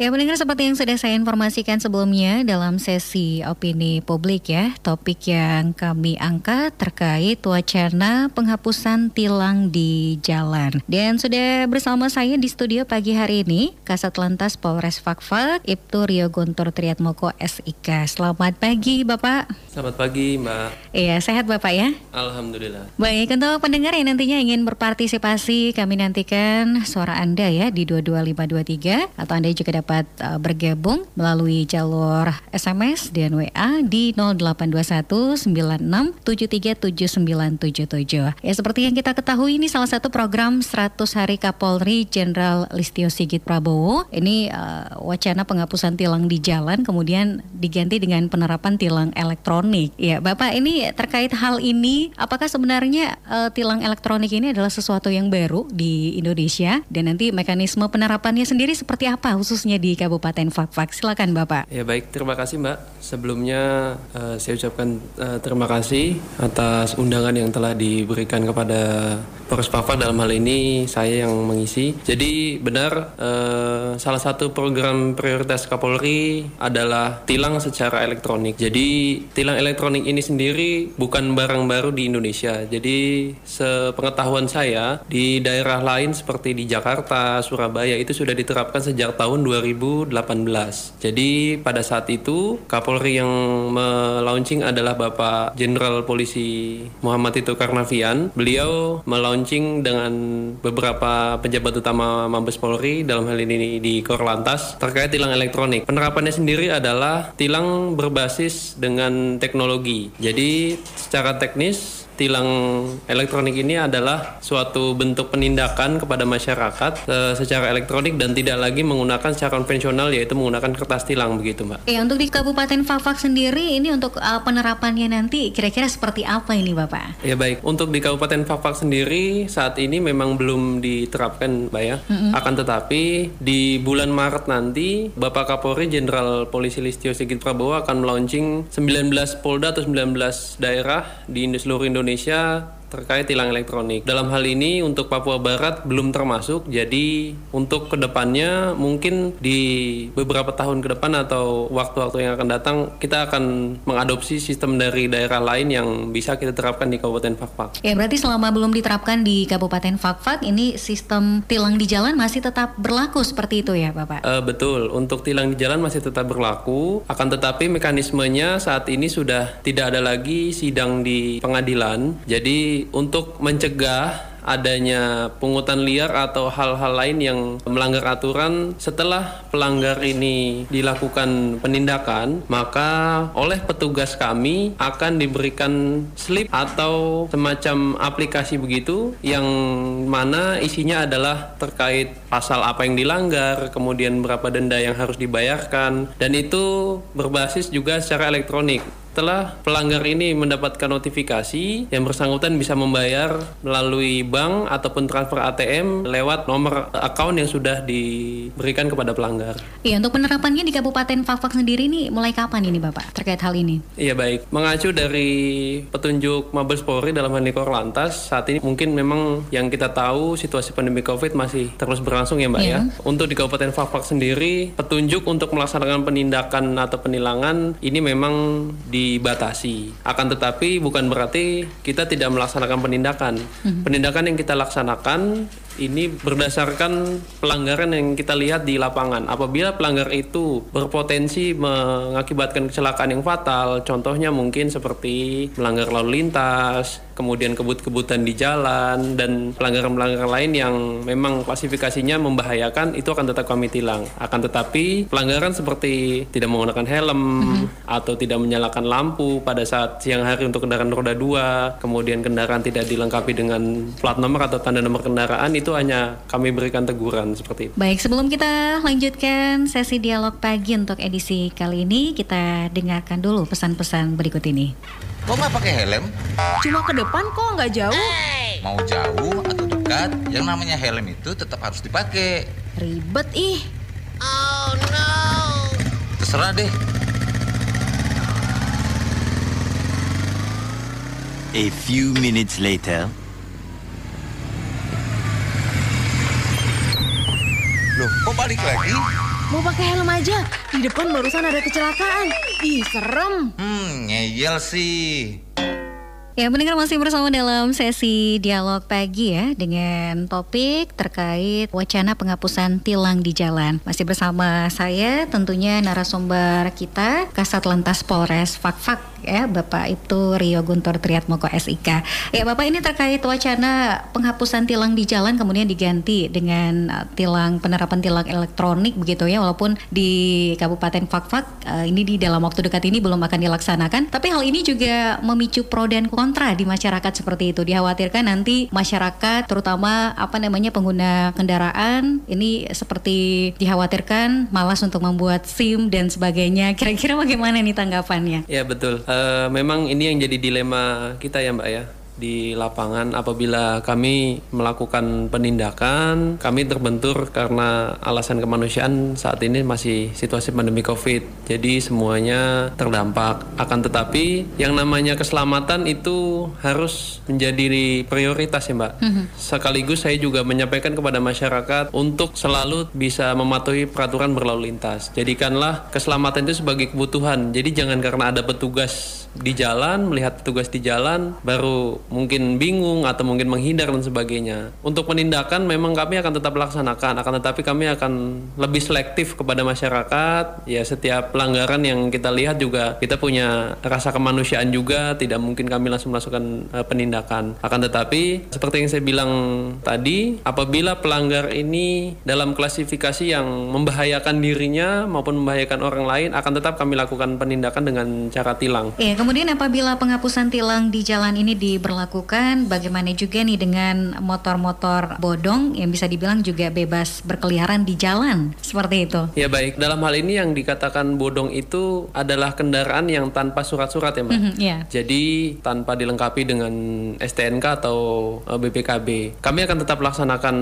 Ya pendengar seperti yang sudah saya informasikan sebelumnya dalam sesi opini publik ya, topik yang kami angkat terkait wacana penghapusan tilang di jalan. Dan sudah bersama saya di studio pagi hari ini, Kasat Lantas Polres Fakfak, Ibtu Rio Guntur Triatmoko SIK. Selamat pagi Bapak. Selamat pagi Mbak. Iya, sehat Bapak ya? Alhamdulillah. Baik, untuk pendengar yang nantinya ingin berpartisipasi, kami nantikan suara Anda ya di 22523 atau Anda juga dapat dapat uh, bergabung melalui jalur SMS dan WA di 082196737977. Ya seperti yang kita ketahui ini salah satu program 100 Hari Kapolri Jenderal Listio Sigit Prabowo. Ini uh, wacana penghapusan tilang di jalan kemudian diganti dengan penerapan tilang elektronik. Ya, Bapak ini terkait hal ini apakah sebenarnya uh, tilang elektronik ini adalah sesuatu yang baru di Indonesia dan nanti mekanisme penerapannya sendiri seperti apa khususnya di Kabupaten Fakfak. Silakan Bapak. Ya baik, terima kasih Mbak. Sebelumnya uh, saya ucapkan uh, terima kasih atas undangan yang telah diberikan kepada Polres Fakfak dalam hal ini saya yang mengisi. Jadi benar uh, salah satu program prioritas Kapolri adalah tilang secara elektronik. Jadi tilang elektronik ini sendiri bukan barang baru di Indonesia. Jadi sepengetahuan saya di daerah lain seperti di Jakarta, Surabaya itu sudah diterapkan sejak tahun 2000 2018. Jadi pada saat itu Kapolri yang melaunching adalah Bapak Jenderal Polisi Muhammad Tito Karnavian. Beliau melaunching dengan beberapa pejabat utama Mabes Polri dalam hal ini di Korlantas terkait tilang elektronik. Penerapannya sendiri adalah tilang berbasis dengan teknologi. Jadi secara teknis tilang elektronik ini adalah suatu bentuk penindakan kepada masyarakat uh, secara elektronik dan tidak lagi menggunakan secara konvensional yaitu menggunakan kertas tilang begitu mbak. Ya untuk di Kabupaten Fafak sendiri ini untuk uh, penerapannya nanti kira-kira seperti apa ini bapak? Ya baik untuk di Kabupaten Fafak sendiri saat ini memang belum diterapkan mbak ya. Mm-hmm. Akan tetapi di bulan Maret nanti Bapak Kapolri Jenderal Polisi Listio Sigit Prabowo akan melaunching 19 Polda atau 19 daerah di seluruh Indonesia Indonesia terkait tilang elektronik. Dalam hal ini untuk Papua Barat belum termasuk, jadi untuk ke depannya mungkin di beberapa tahun ke depan atau waktu-waktu yang akan datang kita akan mengadopsi sistem dari daerah lain yang bisa kita terapkan di Kabupaten Fakfak. Ya berarti selama belum diterapkan di Kabupaten Fakfak ini sistem tilang di jalan masih tetap berlaku seperti itu ya Bapak? Uh, betul, untuk tilang di jalan masih tetap berlaku, akan tetapi mekanismenya saat ini sudah tidak ada lagi sidang di pengadilan, jadi untuk mencegah adanya pungutan liar atau hal-hal lain yang melanggar aturan setelah pelanggar ini dilakukan penindakan maka oleh petugas kami akan diberikan slip atau semacam aplikasi begitu yang mana isinya adalah terkait pasal apa yang dilanggar kemudian berapa denda yang harus dibayarkan dan itu berbasis juga secara elektronik setelah pelanggar ini mendapatkan notifikasi yang bersangkutan bisa membayar melalui bank ataupun transfer ATM lewat nomor account yang sudah diberikan kepada pelanggar. Iya, untuk penerapannya di Kabupaten Fakfak sendiri ini mulai kapan ini Bapak terkait hal ini? Iya baik, mengacu dari petunjuk Mabes Polri dalam hal ini Korlantas saat ini mungkin memang yang kita tahu situasi pandemi Covid masih terus berlangsung ya Mbak iya. ya. Untuk di Kabupaten Fakfak sendiri petunjuk untuk melaksanakan penindakan atau penilangan ini memang di dibatasi. Akan tetapi bukan berarti kita tidak melaksanakan penindakan. Hmm. Penindakan yang kita laksanakan ini berdasarkan pelanggaran yang kita lihat di lapangan. Apabila pelanggar itu berpotensi mengakibatkan kecelakaan yang fatal, contohnya mungkin seperti melanggar lalu lintas, kemudian kebut-kebutan di jalan dan pelanggaran-pelanggaran lain yang memang klasifikasinya membahayakan itu akan tetap kami tilang. Akan tetapi pelanggaran seperti tidak menggunakan helm mm-hmm. atau tidak menyalakan lampu pada saat siang hari untuk kendaraan roda dua, kemudian kendaraan tidak dilengkapi dengan plat nomor atau tanda nomor kendaraan itu hanya kami berikan teguran seperti itu. Baik, sebelum kita lanjutkan sesi dialog pagi untuk edisi kali ini, kita dengarkan dulu pesan-pesan berikut ini. Kok nggak pakai helm? Cuma ke depan kok nggak jauh. Mau jauh atau dekat, yang namanya helm itu tetap harus dipakai. Ribet ih. Oh no. Terserah deh. A few minutes later. Loh, kok balik lagi? mau pakai helm aja. Di depan barusan ada kecelakaan. Ih, serem. Hmm, ngeyel sih. Ya, pendengar masih bersama dalam sesi dialog pagi ya dengan topik terkait wacana penghapusan tilang di jalan. Masih bersama saya tentunya narasumber kita Kasat Lantas Polres Fakfak ya Bapak itu Rio Guntur Triatmoko SIK. Ya Bapak ini terkait wacana penghapusan tilang di jalan kemudian diganti dengan uh, tilang penerapan tilang elektronik begitu ya walaupun di Kabupaten Fakfak uh, ini di dalam waktu dekat ini belum akan dilaksanakan tapi hal ini juga memicu pro dan kontra di masyarakat seperti itu dikhawatirkan nanti masyarakat terutama apa namanya pengguna kendaraan ini seperti dikhawatirkan malas untuk membuat SIM dan sebagainya kira-kira bagaimana nih tanggapannya? Ya betul. Uh, memang ini yang jadi dilema kita ya Mbak ya di lapangan apabila kami melakukan penindakan kami terbentur karena alasan kemanusiaan saat ini masih situasi pandemi covid. Jadi semuanya terdampak. Akan tetapi yang namanya keselamatan itu harus menjadi prioritas ya mbak. Mm-hmm. sekaligus saya juga menyampaikan kepada masyarakat untuk selalu bisa mematuhi peraturan berlalu lintas. Jadikanlah keselamatan itu sebagai kebutuhan. Jadi jangan karena ada petugas di jalan melihat petugas di jalan baru mungkin bingung atau mungkin menghindar dan sebagainya. Untuk penindakan memang kami akan tetap laksanakan, akan tetapi kami akan lebih selektif kepada masyarakat. Ya setiap pelanggaran yang kita lihat juga kita punya rasa kemanusiaan juga, tidak mungkin kami langsung melakukan uh, penindakan. Akan tetapi seperti yang saya bilang tadi, apabila pelanggar ini dalam klasifikasi yang membahayakan dirinya maupun membahayakan orang lain, akan tetap kami lakukan penindakan dengan cara tilang. Iya, kemudian apabila penghapusan tilang di jalan ini diberlakukan dilakukan, bagaimana juga nih dengan motor-motor bodong yang bisa dibilang juga bebas berkeliaran di jalan, seperti itu. Ya baik, dalam hal ini yang dikatakan bodong itu adalah kendaraan yang tanpa surat-surat ya Mbak. Mm -hmm, yeah. Jadi tanpa dilengkapi dengan STNK atau BPKB. Kami akan tetap laksanakan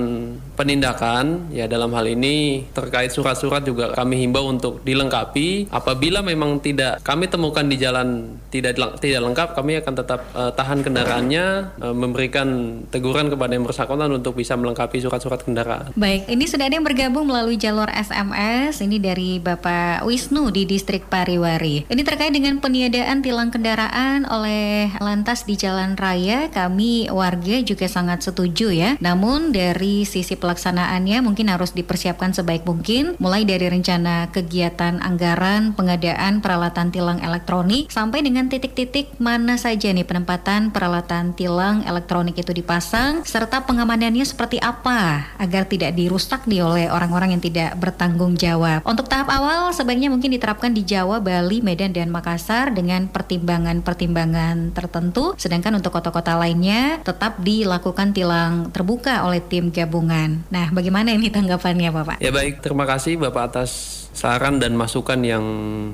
penindakan ya dalam hal ini terkait surat-surat juga kami himbau untuk dilengkapi. Apabila memang tidak kami temukan di jalan tidak tidak lengkap, kami akan tetap uh, tahan kendaraannya uh, memberikan teguran kepada yang bersangkutan untuk bisa melengkapi surat-surat kendaraan. Baik, ini sudah ada yang bergabung melalui jalur SMS. Ini dari Bapak Wisnu di Distrik Pariwari. Ini terkait dengan peniadaan tilang kendaraan oleh lantas di jalan raya. Kami warga juga sangat setuju ya. Namun dari sisi pelaksanaannya mungkin harus dipersiapkan sebaik mungkin, mulai dari rencana kegiatan anggaran, pengadaan peralatan tilang elektronik, sampai dengan titik-titik mana saja nih penempatan peralatan tilang elektronik itu dipasang serta pengamanannya seperti apa agar tidak dirusak nih oleh orang-orang yang tidak bertanggung jawab. Untuk tahap awal sebaiknya mungkin diterapkan di Jawa, Bali, Medan dan Makassar dengan pertimbangan-pertimbangan tertentu sedangkan untuk kota-kota lainnya tetap dilakukan tilang terbuka oleh tim gabungan. Nah, bagaimana ini tanggapannya Bapak? Ya baik, terima kasih Bapak atas saran dan masukan yang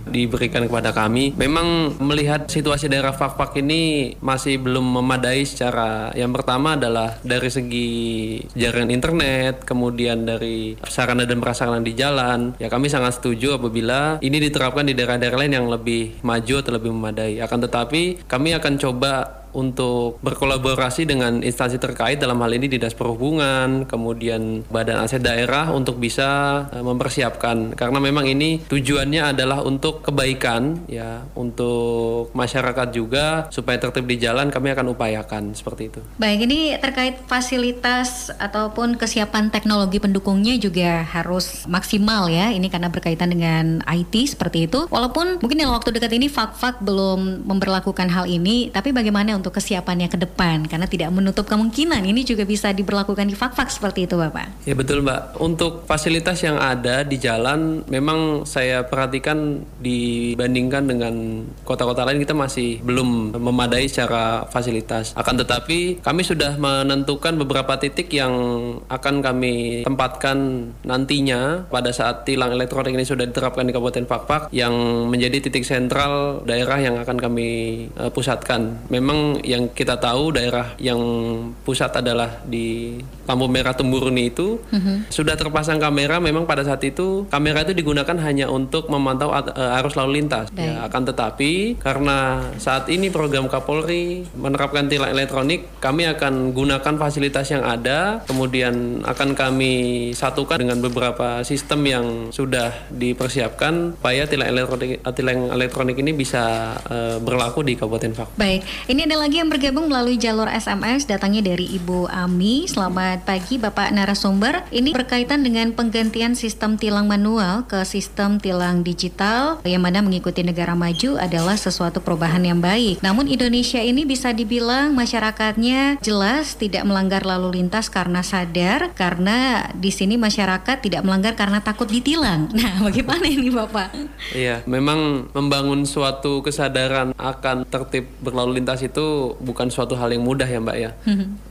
diberikan kepada kami. Memang melihat situasi daerah Fakfak ini masih belum memadai secara yang pertama adalah dari segi jaringan internet, kemudian dari sarana dan prasarana di jalan. Ya kami sangat setuju apabila ini diterapkan di daerah-daerah lain yang lebih maju atau lebih memadai. Akan tetapi kami akan coba untuk berkolaborasi dengan instansi terkait dalam hal ini Dinas Perhubungan, kemudian Badan Aset Daerah untuk bisa uh, mempersiapkan karena memang ini tujuannya adalah untuk kebaikan ya untuk masyarakat juga supaya tertib di jalan kami akan upayakan seperti itu. Baik, ini terkait fasilitas ataupun kesiapan teknologi pendukungnya juga harus maksimal ya. Ini karena berkaitan dengan IT seperti itu. Walaupun mungkin dalam waktu dekat ini Fak-Fak belum memperlakukan hal ini, tapi bagaimana untuk untuk kesiapannya ke depan karena tidak menutup kemungkinan ini juga bisa diberlakukan di fak-fak seperti itu Bapak. Ya betul Mbak. Untuk fasilitas yang ada di jalan memang saya perhatikan dibandingkan dengan kota-kota lain kita masih belum memadai secara fasilitas. Akan tetapi kami sudah menentukan beberapa titik yang akan kami tempatkan nantinya pada saat tilang elektronik ini sudah diterapkan di Kabupaten Fakfak yang menjadi titik sentral daerah yang akan kami uh, pusatkan. Memang yang kita tahu daerah yang pusat adalah di lampu merah temuruni itu sudah terpasang kamera. Memang pada saat itu kamera itu digunakan hanya untuk memantau eh, arus lalu lintas. Ya, akan tetapi karena saat ini program Kapolri menerapkan tilang elektronik, kami akan gunakan fasilitas yang ada, kemudian akan kami satukan dengan beberapa sistem yang sudah dipersiapkan supaya tilang elektronik tilang elektronik ini bisa eh, berlaku di Kabupaten Fak. Baik, ini ada lagi yang bergabung melalui jalur SMS datangnya dari Ibu Ami. Selamat pagi Bapak narasumber. Ini berkaitan dengan penggantian sistem tilang manual ke sistem tilang digital yang mana mengikuti negara maju adalah sesuatu perubahan yang baik. Namun Indonesia ini bisa dibilang masyarakatnya jelas tidak melanggar lalu lintas karena sadar karena di sini masyarakat tidak melanggar karena takut ditilang. Nah, bagaimana ini Bapak? Iya, memang membangun suatu kesadaran akan tertib berlalu lintas itu bukan suatu hal yang mudah ya Mbak ya.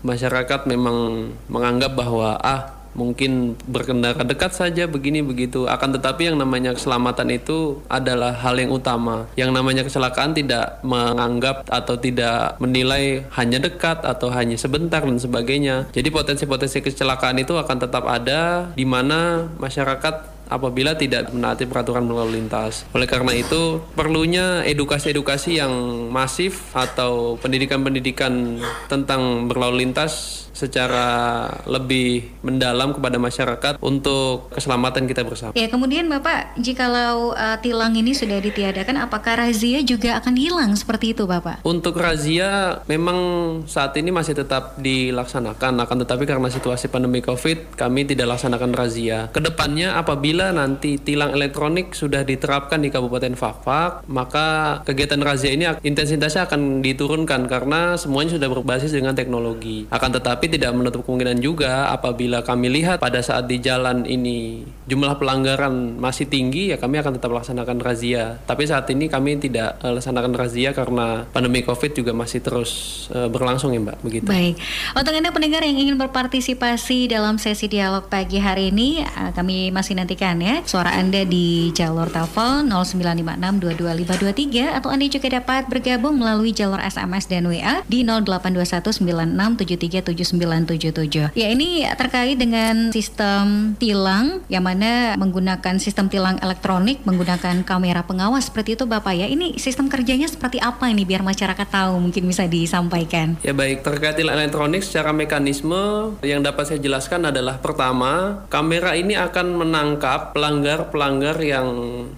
Masyarakat memang menganggap bahwa ah mungkin berkendara dekat saja begini begitu. Akan tetapi yang namanya keselamatan itu adalah hal yang utama. Yang namanya kecelakaan tidak menganggap atau tidak menilai hanya dekat atau hanya sebentar dan sebagainya. Jadi potensi-potensi kecelakaan itu akan tetap ada di mana masyarakat apabila tidak menaati peraturan berlalu lintas. Oleh karena itu, perlunya edukasi-edukasi yang masif atau pendidikan-pendidikan tentang berlalu lintas secara lebih mendalam kepada masyarakat untuk keselamatan kita bersama. Ya, kemudian Bapak, jikalau uh, tilang ini sudah ditiadakan, apakah razia juga akan hilang seperti itu, Bapak? Untuk razia memang saat ini masih tetap dilaksanakan, akan tetapi karena situasi pandemi COVID, kami tidak laksanakan razia. Ke depannya apabila nanti tilang elektronik sudah diterapkan di Kabupaten Fakfak, maka kegiatan razia ini intensitasnya akan diturunkan karena semuanya sudah berbasis dengan teknologi. Akan tetapi tidak menutup kemungkinan juga apabila kami lihat pada saat di jalan ini jumlah pelanggaran masih tinggi, ya kami akan tetap laksanakan razia. Tapi saat ini kami tidak eh, laksanakan razia karena pandemi COVID juga masih terus eh, berlangsung ya Mbak, begitu. Baik, untuk Anda pendengar yang ingin berpartisipasi dalam sesi dialog pagi hari ini, eh, kami masih nantikan ya suara Anda di jalur telepon 09562253 atau Anda juga dapat bergabung melalui jalur SMS dan WA di 082196737977. Ya ini terkait dengan sistem tilang yang mana menggunakan sistem tilang elektronik menggunakan kamera pengawas seperti itu Bapak ya. Ini sistem kerjanya seperti apa ini biar masyarakat tahu mungkin bisa disampaikan. Ya baik, terkait tilang elektronik secara mekanisme yang dapat saya jelaskan adalah pertama, kamera ini akan menangkap pelanggar-pelanggar yang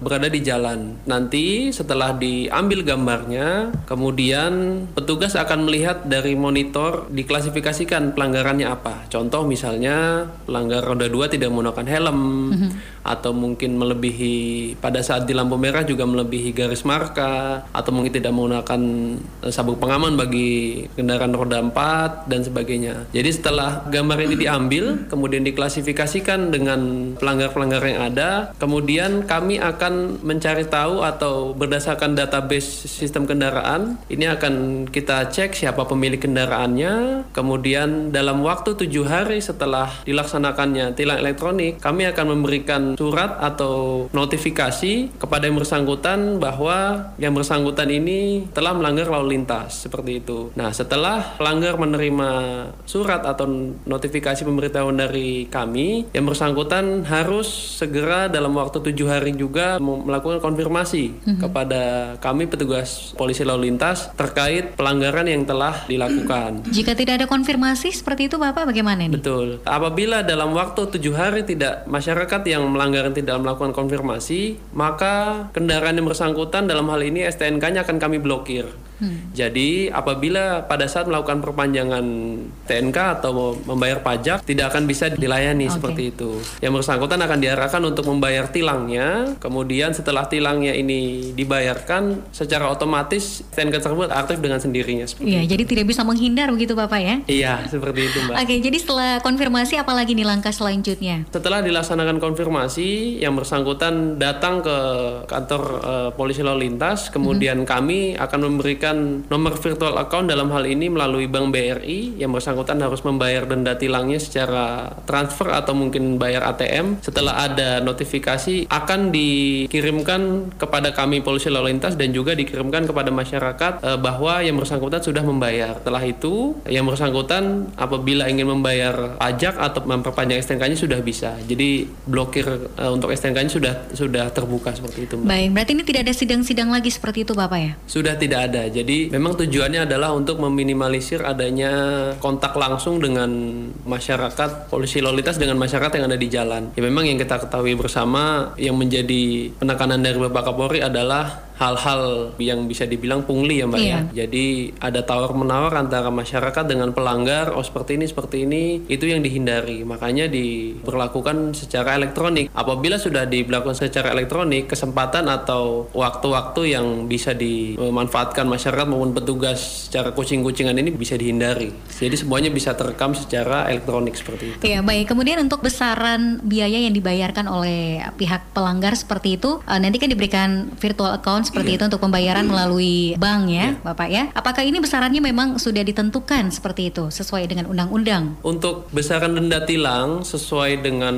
berada di jalan. Nanti setelah diambil gambarnya, kemudian petugas akan melihat dari monitor diklasifikasikan pelanggarannya apa. Contoh misalnya pelanggar roda 2 tidak menggunakan helm atau mungkin melebihi pada saat di lampu merah juga melebihi garis marka atau mungkin tidak menggunakan eh, sabuk pengaman bagi kendaraan roda 4 dan sebagainya. Jadi setelah gambar ini diambil kemudian diklasifikasikan dengan pelanggar-pelanggar yang ada, kemudian kami akan mencari tahu atau berdasarkan database sistem kendaraan ini akan kita cek siapa pemilik kendaraannya, kemudian dalam waktu tujuh hari setelah dilaksanakannya tilang elektronik, kami akan memberikan surat atau notifikasi kepada yang bersangkutan bahwa yang bersangkutan ini telah melanggar lalu lintas seperti itu. Nah, setelah pelanggar menerima surat atau notifikasi pemberitahuan dari kami, yang bersangkutan harus segera dalam waktu tujuh hari juga melakukan konfirmasi kepada kami petugas polisi lalu lintas terkait pelanggaran yang telah dilakukan. Jika tidak ada konfirmasi seperti itu Bapak bagaimana nih? Betul. Apabila dalam waktu tujuh hari tidak masyarakat yang melanggar tidak melakukan konfirmasi, maka kendaraan yang bersangkutan dalam hal ini STNK-nya akan kami blokir. Jadi apabila pada saat melakukan perpanjangan TNK atau membayar pajak tidak akan bisa dilayani Oke. seperti itu. Yang bersangkutan akan diarahkan untuk membayar tilangnya, kemudian setelah tilangnya ini dibayarkan secara otomatis STNK tersebut aktif dengan sendirinya seperti Iya, jadi tidak bisa menghindar begitu Bapak ya? Iya, seperti itu, Mbak. Oke, jadi setelah konfirmasi apalagi nih langkah selanjutnya? Setelah dilaksanakan konfirmasi, yang bersangkutan datang ke kantor eh, polisi lalu lintas, kemudian kami akan memberikan memberikan nomor virtual account dalam hal ini melalui Bank BRI yang bersangkutan harus membayar denda tilangnya secara transfer atau mungkin bayar ATM. Setelah ada notifikasi akan dikirimkan kepada kami polisi lalu lintas dan juga dikirimkan kepada masyarakat eh, bahwa yang bersangkutan sudah membayar. Setelah itu yang bersangkutan apabila ingin membayar pajak atau memperpanjang STNK-nya sudah bisa. Jadi blokir eh, untuk STNK-nya sudah sudah terbuka seperti itu. Mbak. Baik, berarti ini tidak ada sidang-sidang lagi seperti itu Bapak ya? Sudah tidak ada. Jadi memang tujuannya adalah untuk meminimalisir adanya kontak langsung dengan masyarakat, polisi lalu lintas dengan masyarakat yang ada di jalan. Ya memang yang kita ketahui bersama yang menjadi penekanan dari Bapak Kapolri adalah hal-hal yang bisa dibilang pungli ya Mbak Iya. ya. Jadi ada tawar menawar antara masyarakat dengan pelanggar, oh seperti ini seperti ini, itu yang dihindari. Makanya diberlakukan secara elektronik. Apabila sudah diberlakukan secara elektronik, kesempatan atau waktu-waktu yang bisa dimanfaatkan masyarakat maupun petugas secara kucing-kucingan ini bisa dihindari. Jadi semuanya bisa terekam secara elektronik seperti itu. Iya baik. Kemudian untuk besaran biaya yang dibayarkan oleh pihak pelanggar seperti itu eh, nanti kan diberikan virtual account seperti itu untuk pembayaran melalui bank ya, Bapak ya. Apakah ini besarannya memang sudah ditentukan seperti itu sesuai dengan undang-undang? Untuk besaran denda tilang sesuai dengan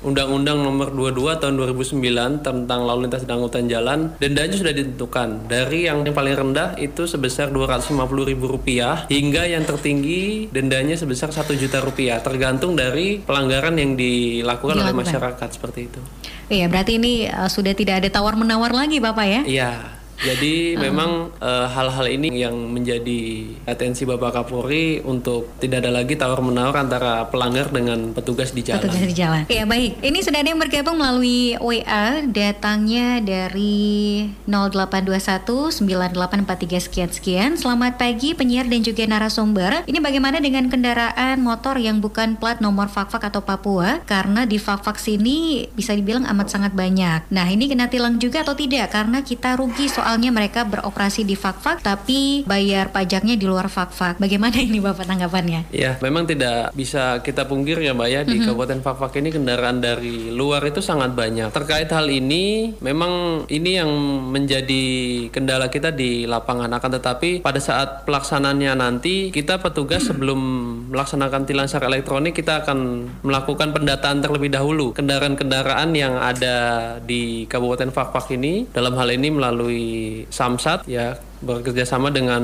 Undang-Undang Nomor 22 Tahun 2009 tentang lalu lintas dan angkutan jalan, dendanya sudah ditentukan. Dari yang paling rendah itu sebesar Rp250.000 hingga yang tertinggi dendanya sebesar 1 juta rupiah, tergantung dari pelanggaran yang dilakukan oleh Dilakukan. masyarakat seperti itu. Iya berarti ini eh, sudah tidak ada tawar menawar lagi Bapak ya? Iya. Jadi memang eh, hal-hal ini yang menjadi atensi Bapak Kapolri untuk tidak ada lagi tawar menawar antara pelanggar dengan petugas di jalan. Petugas di jalan. Iya baik. Ini sudah ada yang bergabung melalui WA datangnya dari 0821 9843 sekian sekian. Selamat pagi penyiar dan juga narasumber. Ini bagaimana dengan kendaraan motor yang bukan plat nomor Fakfak atau Papua? Karena di Fakfak sini bisa dibilang amat sangat banyak. Nah ini kena tilang juga atau tidak? Karena kita rugi soalnya mereka beroperasi di Fakfak tapi bayar pajaknya di luar Fakfak. Bagaimana ini Bapak tanggapannya? Ya, memang tidak bisa kita pungkir ya Mbak ya di Kabupaten Fakfak ini kendaraan dari luar itu sangat banyak. Terkait hal ini, memang ini yang menjadi kendala kita di lapangan. Akan tetapi pada saat pelaksanaannya nanti kita petugas sebelum melaksanakan tilang secara elektronik kita akan melakukan pendataan terlebih dahulu kendaraan-kendaraan yang ada di Kabupaten Fakfak ini dalam hal ini melalui Samsat ya bekerja sama dengan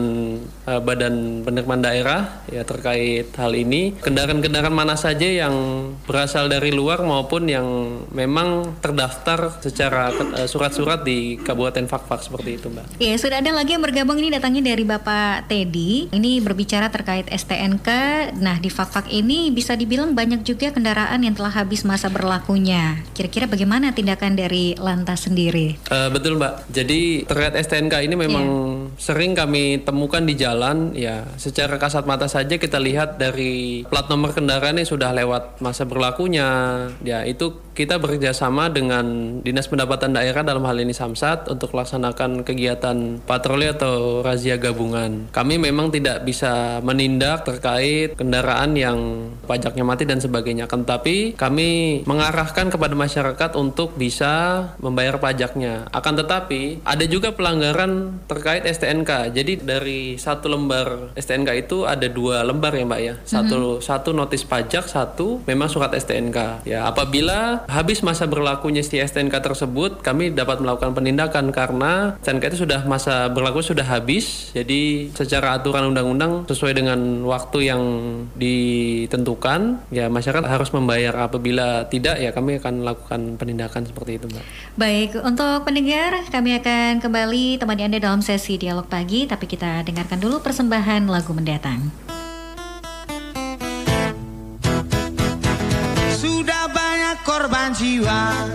eh, Badan Penerimaan Daerah ya terkait hal ini kendaraan-kendaraan mana saja yang berasal dari luar maupun yang memang terdaftar secara eh, surat-surat di Kabupaten Fakfak seperti itu Mbak. Ya, sudah ada lagi yang bergabung ini datangnya dari Bapak Teddy. Ini berbicara terkait STNK. Nah, di Fakfak ini bisa dibilang banyak juga kendaraan yang telah habis masa berlakunya. Kira-kira bagaimana tindakan dari Lantas sendiri? Eh, betul Mbak. Jadi terkait STNK ini memang sering kami temukan di jalan ya secara kasat mata saja kita lihat dari plat nomor kendaraan yang sudah lewat masa berlakunya ya itu kita bekerja sama dengan Dinas Pendapatan Daerah dalam hal ini Samsat untuk melaksanakan kegiatan patroli atau razia gabungan. Kami memang tidak bisa menindak terkait kendaraan yang pajaknya mati dan sebagainya. Akan tetapi kami mengarahkan kepada masyarakat untuk bisa membayar pajaknya. Akan tetapi ada juga pelanggaran terkait STNK. Jadi dari satu lembar STNK itu ada dua lembar ya Mbak ya. Satu satu notis pajak, satu memang surat STNK. Ya apabila habis masa berlakunya si STNK tersebut, kami dapat melakukan penindakan karena STNK itu sudah masa berlaku sudah habis. Jadi secara aturan undang-undang sesuai dengan waktu yang ditentukan, ya masyarakat harus membayar. Apabila tidak, ya kami akan melakukan penindakan seperti itu Mbak. Baik, untuk pendengar, kami akan kembali temani Anda dalam sesi dialog pagi, tapi kita dengarkan dulu persembahan lagu mendatang. Sudah banyak korban jiwa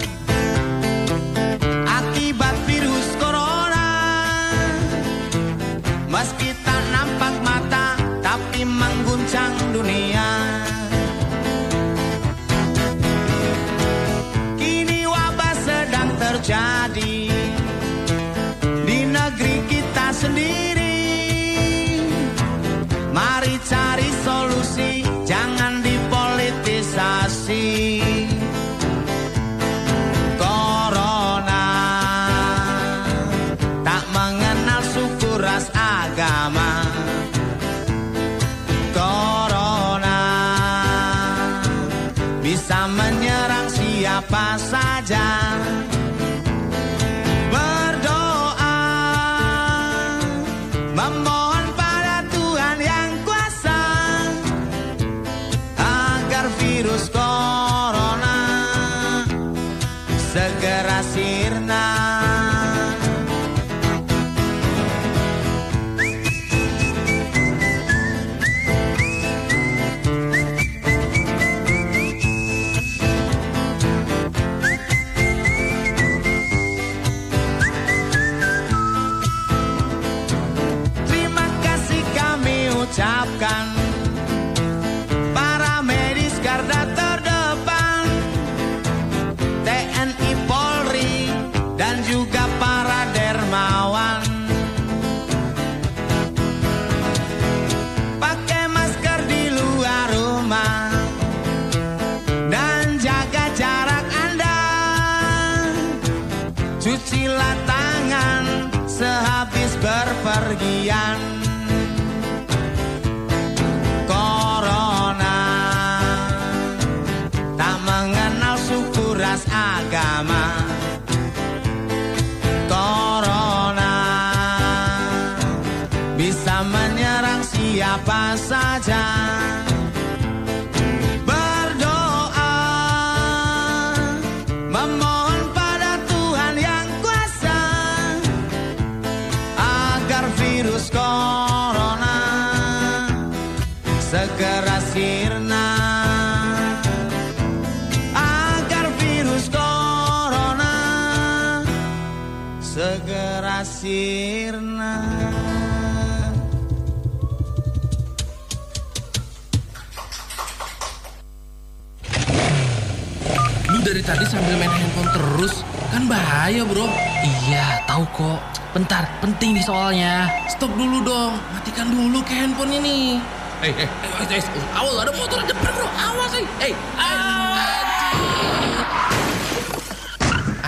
sambil main handphone terus, kan bahaya bro. Iya, tahu kok. Bentar, penting nih soalnya. Stop dulu dong, matikan dulu ke handphone ini. Eh, eh, eh, eh, awal ada motor depan bro, awas eh. Eh,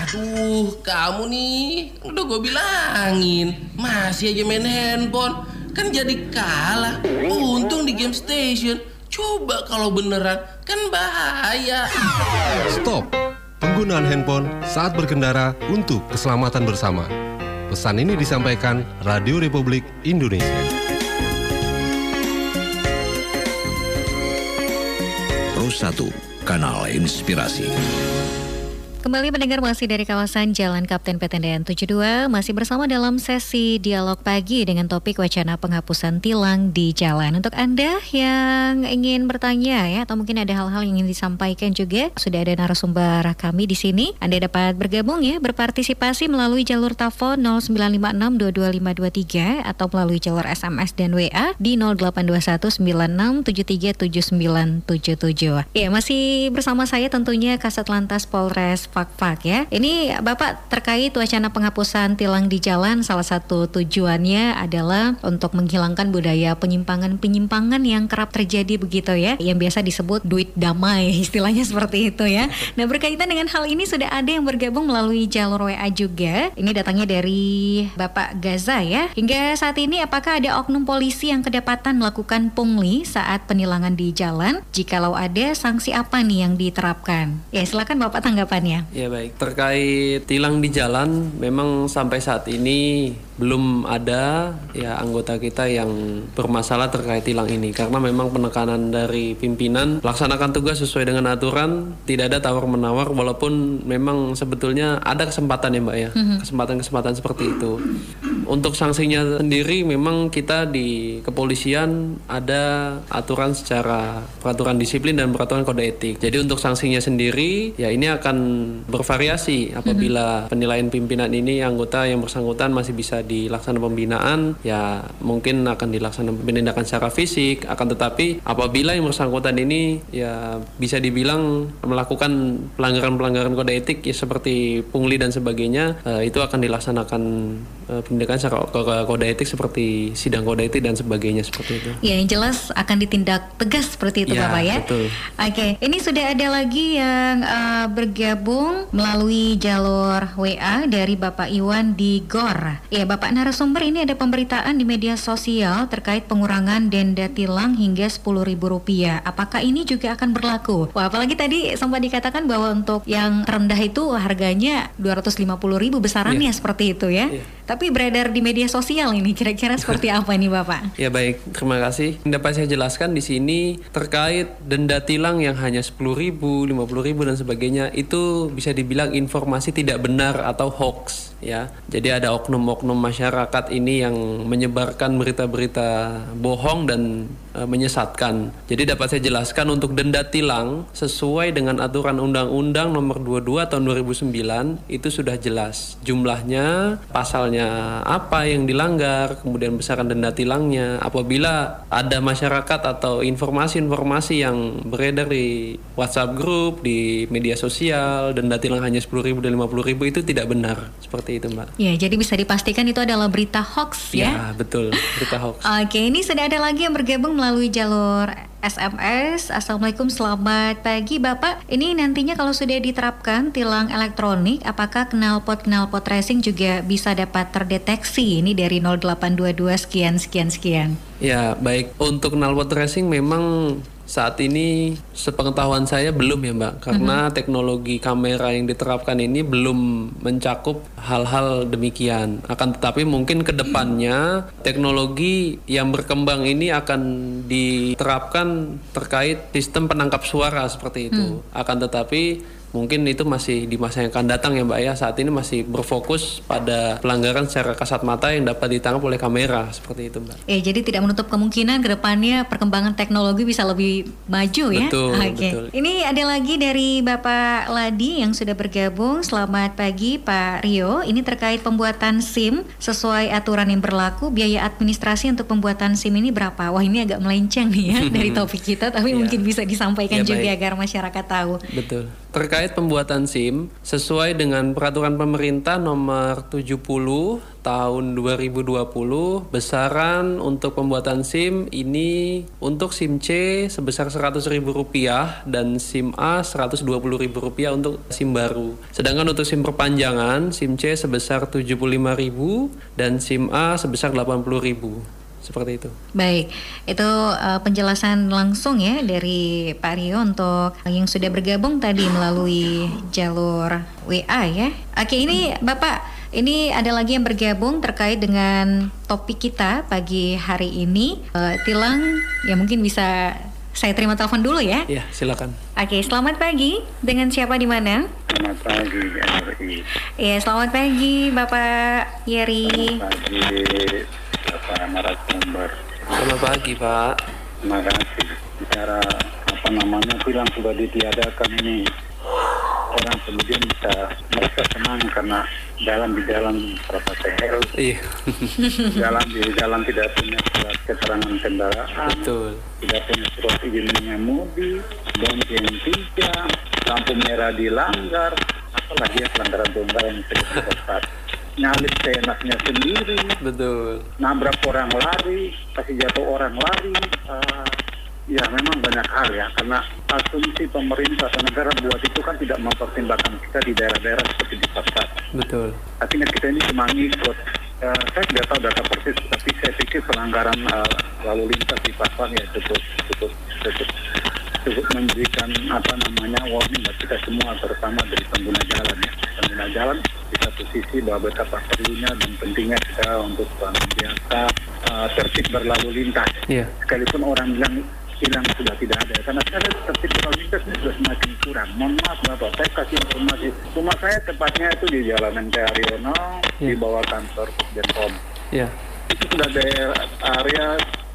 Aduh, kamu nih, udah gue bilangin, masih aja main handphone, kan jadi kalah. Untung di game station, coba kalau beneran, kan bahaya. Stop. Penggunaan handphone saat berkendara untuk keselamatan bersama. Pesan ini disampaikan Radio Republik Indonesia. Pro 1, kanal inspirasi. Kembali mendengar masih dari kawasan Jalan Kapten Petendean 72 Masih bersama dalam sesi dialog pagi dengan topik wacana penghapusan tilang di jalan. Untuk Anda yang ingin bertanya ya Atau mungkin ada hal-hal yang ingin disampaikan juga Sudah ada narasumber kami di sini. Anda dapat bergabung ya Berpartisipasi melalui jalur telepon 0956-22523 Atau melalui jalur SMS dan WA di 082196737977 Ya masih bersama saya tentunya Kasat Lantas Polres Fakfak ya. Ini Bapak terkait wacana penghapusan tilang di jalan salah satu tujuannya adalah untuk menghilangkan budaya penyimpangan-penyimpangan yang kerap terjadi begitu ya. Yang biasa disebut duit damai istilahnya seperti itu ya. Nah berkaitan dengan hal ini sudah ada yang bergabung melalui jalur WA juga. Ini datangnya dari Bapak Gaza ya. Hingga saat ini apakah ada oknum polisi yang kedapatan melakukan pungli saat penilangan di jalan? Jikalau ada sanksi apa nih yang diterapkan? Ya silakan Bapak tanggapannya. Ya baik, terkait tilang di jalan memang sampai saat ini belum ada ya anggota kita yang bermasalah terkait tilang ini karena memang penekanan dari pimpinan laksanakan tugas sesuai dengan aturan, tidak ada tawar menawar walaupun memang sebetulnya ada kesempatan ya Mbak ya, kesempatan-kesempatan seperti itu. Untuk sanksinya sendiri memang kita di kepolisian ada aturan secara peraturan disiplin dan peraturan kode etik. Jadi untuk sanksinya sendiri ya ini akan bervariasi apabila penilaian pimpinan ini anggota yang bersangkutan masih bisa dilaksanakan pembinaan ya mungkin akan dilaksanakan penindakan secara fisik akan tetapi apabila yang bersangkutan ini ya bisa dibilang melakukan pelanggaran-pelanggaran kode etik ya seperti pungli dan sebagainya eh, itu akan dilaksanakan eh, penindakan secara ko- kode etik seperti sidang kode etik dan sebagainya seperti itu. Ya yang jelas akan ditindak tegas seperti itu Ya, Bapak ya. betul. Oke, ini sudah ada lagi yang eh, bergabung melalui jalur WA dari Bapak Iwan di GOR. Ya Bapak narasumber ini ada pemberitaan di media sosial terkait pengurangan denda tilang hingga Rp10.000. Apakah ini juga akan berlaku? Wah apalagi tadi sempat dikatakan bahwa untuk yang terendah itu harganya Rp250.000 besarannya seperti itu ya. Iya. Tapi beredar di media sosial ini kira-kira seperti apa nih Bapak? Ya baik, terima kasih. Dapat saya jelaskan di sini terkait denda tilang yang hanya 10.000, 50.000 dan sebagainya itu bisa dibilang informasi tidak benar atau hoax ya. Jadi ada oknum-oknum masyarakat ini yang menyebarkan berita-berita bohong dan menyesatkan. Jadi dapat saya jelaskan untuk denda tilang sesuai dengan aturan Undang-Undang Nomor 22 Tahun 2009 itu sudah jelas jumlahnya, pasalnya apa yang dilanggar, kemudian besaran denda tilangnya. Apabila ada masyarakat atau informasi-informasi yang beredar di WhatsApp grup, di media sosial, denda tilang hanya 10.000 dan 50.000 itu tidak benar. Seperti itu, Mbak. Ya, jadi bisa dipastikan itu adalah berita hoax ya. Ya, betul, berita hoax. Oke, ini sudah ada lagi yang bergabung melalui jalur SMS. Assalamualaikum, selamat pagi Bapak. Ini nantinya kalau sudah diterapkan tilang elektronik, apakah knalpot knalpot racing juga bisa dapat terdeteksi? Ini dari 0822 sekian sekian sekian. Ya, baik. Untuk knalpot racing memang saat ini sepengetahuan saya belum ya Mbak karena mm -hmm. teknologi kamera yang diterapkan ini belum mencakup hal-hal demikian akan tetapi mungkin ke depannya teknologi yang berkembang ini akan diterapkan terkait sistem penangkap suara seperti itu mm. akan tetapi mungkin itu masih di masa yang akan datang ya Mbak ya. Saat ini masih berfokus pada pelanggaran secara kasat mata yang dapat ditangkap oleh kamera seperti itu Mbak. Eh jadi tidak menutup kemungkinan ke depannya perkembangan teknologi bisa lebih maju ya. Betul, Oke. betul. Ini ada lagi dari Bapak Ladi yang sudah bergabung. Selamat pagi Pak Rio. Ini terkait pembuatan SIM sesuai aturan yang berlaku. Biaya administrasi untuk pembuatan SIM ini berapa? Wah ini agak melenceng nih ya dari topik kita tapi ya. mungkin bisa disampaikan ya, juga baik. agar masyarakat tahu. Betul. Terkait pembuatan SIM, sesuai dengan peraturan pemerintah nomor 70 tahun 2020, besaran untuk pembuatan SIM ini untuk SIM C sebesar Rp100.000 dan SIM A Rp120.000 untuk SIM baru. Sedangkan untuk SIM perpanjangan, SIM C sebesar Rp75.000 dan SIM A sebesar Rp80.000 seperti itu. Baik, itu uh, penjelasan langsung ya dari Pak Rio untuk yang sudah bergabung tadi melalui jalur WA ya. Oke, ini Bapak, ini ada lagi yang bergabung terkait dengan topik kita pagi hari ini. Uh, tilang ya mungkin bisa saya terima telepon dulu ya. Iya, silakan. Oke, selamat pagi. Dengan siapa di mana? Selamat pagi, Yeri. Iya, selamat pagi, Bapak Yeri. Selamat pagi, Bapak narasumber. Selamat pagi, Pak. Terima kasih. Bicara apa namanya bilang sudah ditiadakan ini orang kemudian bisa merasa senang karena jalan di jalan berapa tehel. Iya. jalan di jalan tidak punya surat keterangan kendaraan. Betul. Tidak punya surat izin mengemudi, bensin tiga, lampu merah dilanggar, apalagi ya pelanggaran pelanggaran yang sedang nyalip seenaknya sendiri. Betul. Nabrak orang lari, kasih jatuh orang lari. Uh, ya memang banyak hal ya, karena asumsi pemerintah atau negara buat itu kan tidak mempertimbangkan kita di daerah-daerah seperti di pasar. Betul. Artinya kita ini cuma ngikut. Uh, saya tidak tahu data persis, tapi saya pikir pelanggaran uh, lalu lintas di pasar ya cukup cukup cukup cukup memberikan apa namanya warning buat kita semua terutama dari pengguna jalan ya pengguna jalan di satu sisi bahwa betapa perlunya dan pentingnya kita untuk biasa uh, tertib berlalu lintas yeah. sekalipun orang bilang hilang sudah tidak ada karena saya tertib berlalu lintas ini sudah semakin kurang mohon maaf bapak saya kasih informasi rumah saya tepatnya itu di Jalan MT Haryono yeah. di bawah kantor Denpom yeah. itu sudah daerah area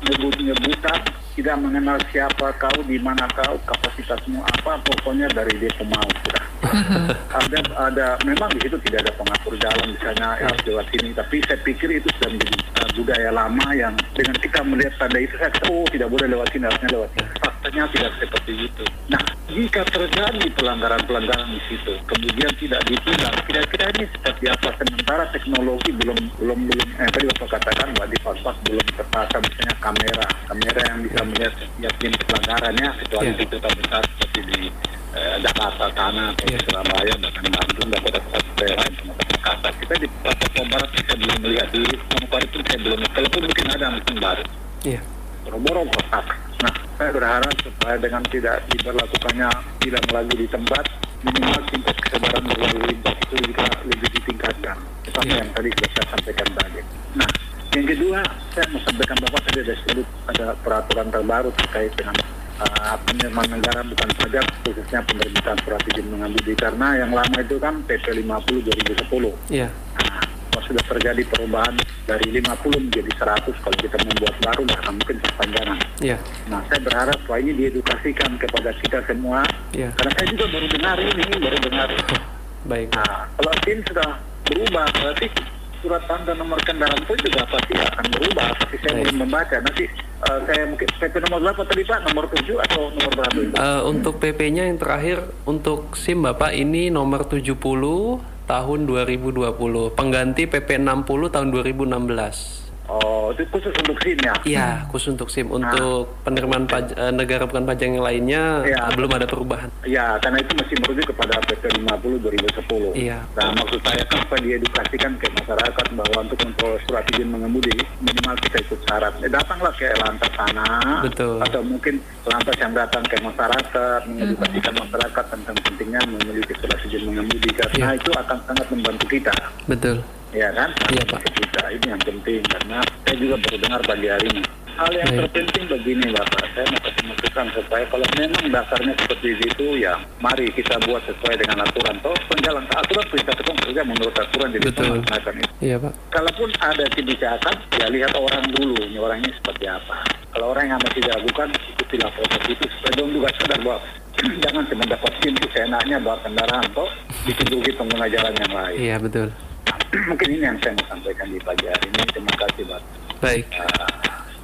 nyebut-nyebutan tidak mengenal siapa kau, di mana kau, kapasitasmu apa, pokoknya dari dia mau sudah. ada ada memang di situ tidak ada pengatur jalan misalnya ya, lewat sini, tapi saya pikir itu sudah menjadi uh, budaya lama yang dengan kita melihat tanda itu saya oh tidak boleh lewat sini, harusnya lewat sini. Faktanya tidak seperti itu. Nah, jika terjadi pelanggaran-pelanggaran di situ, kemudian tidak ditilang, kira-kira ini seperti apa? Sementara teknologi belum belum belum, eh, tadi bapak katakan bahwa di pas belum tertata misalnya kamera, kamera yang bisa melihat setiap jenis pelanggarannya kecuali yeah. di kota besar seperti di eh, Jakarta sana atau yeah. Surabaya bahkan Bandung dan kota-kota daerah yang Jakarta kita di Papua Barat kita belum melihat di Manokwari pun saya belum kalaupun mungkin ada mungkin baru yeah. boro-boro kotak nah saya berharap supaya dengan tidak diberlakukannya tidak lagi di tempat minimal tingkat kesadaran berlalu lintas itu juga lebih ditingkatkan Sama yang tadi saya sampaikan tadi. Nah, yang kedua, saya mau sampaikan Bapak tadi ada sebut ada peraturan terbaru terkait dengan uh, penerimaan negara bukan pajak, khususnya penerbitan surat izin mengemudi. Karena yang lama itu kan PP 50 2010. Iya. Nah, kalau sudah terjadi perubahan dari 50 menjadi 100 kalau kita membuat baru nggak akan mungkin perpanjangan. Iya. Nah, saya berharap bahwa ini diedukasikan kepada kita semua. Iya. Karena saya juga baru dengar ini, baru dengar. Baik. Nah, kalau SIM sudah berubah, berarti surat tanda nomor kendaraan pun juga pasti akan berubah. Tapi saya belum membaca. Nanti eh, saya mungkin PP nomor berapa tadi Pak? Nomor 7 atau nomor berapa? Eh, untuk PP-nya yang terakhir untuk SIM Bapak ini nomor 70 tahun 2020, pengganti PP 60 tahun 2016. Oh, itu khusus untuk SIM ya? Iya, khusus untuk SIM. Untuk penerimaan paj- eh, negara bukan pajak yang lainnya Iya. eh, belum ada perubahan. Ya, karena itu masih merujuk kepada PP 50 2010. Iya. Nah, maksud saya kan supaya diedukasikan ke masyarakat bahwa untuk memperoleh surat izin mengemudi minimal kita ikut syarat. Eh, datanglah ke lantas sana. Betul. Atau mungkin lantas yang datang ke masyarakat mengedukasikan masyarakat tentang pentingnya memiliki surat izin mengemudi karena Iya. itu akan sangat membantu kita. Betul. Ya kan? Iya, Pak. Kita ini yang penting karena saya juga baru dengar pagi hari ini. Hal yang Baik. terpenting begini Bapak, saya mau kasih masukan supaya kalau memang dasarnya seperti itu ya mari kita buat sesuai dengan aturan. Toh penjalan aturan perintah ketum kerja menurut aturan jadi Betul. melaksanakan itu. Iya, Pak. Kalaupun ada kebijakan, ya lihat orang dulu, ini orangnya seperti apa. Kalau orang yang masih diragukan, ikutilah proses itu supaya dong juga sadar bahwa jangan cuma dapat itu seenaknya bawa kendaraan toh ditunjuki pengguna jalan yang lain. Iya, betul. Mungkin ini yang saya mau sampaikan di pagi hari ini. Terima kasih, Pak. Baik.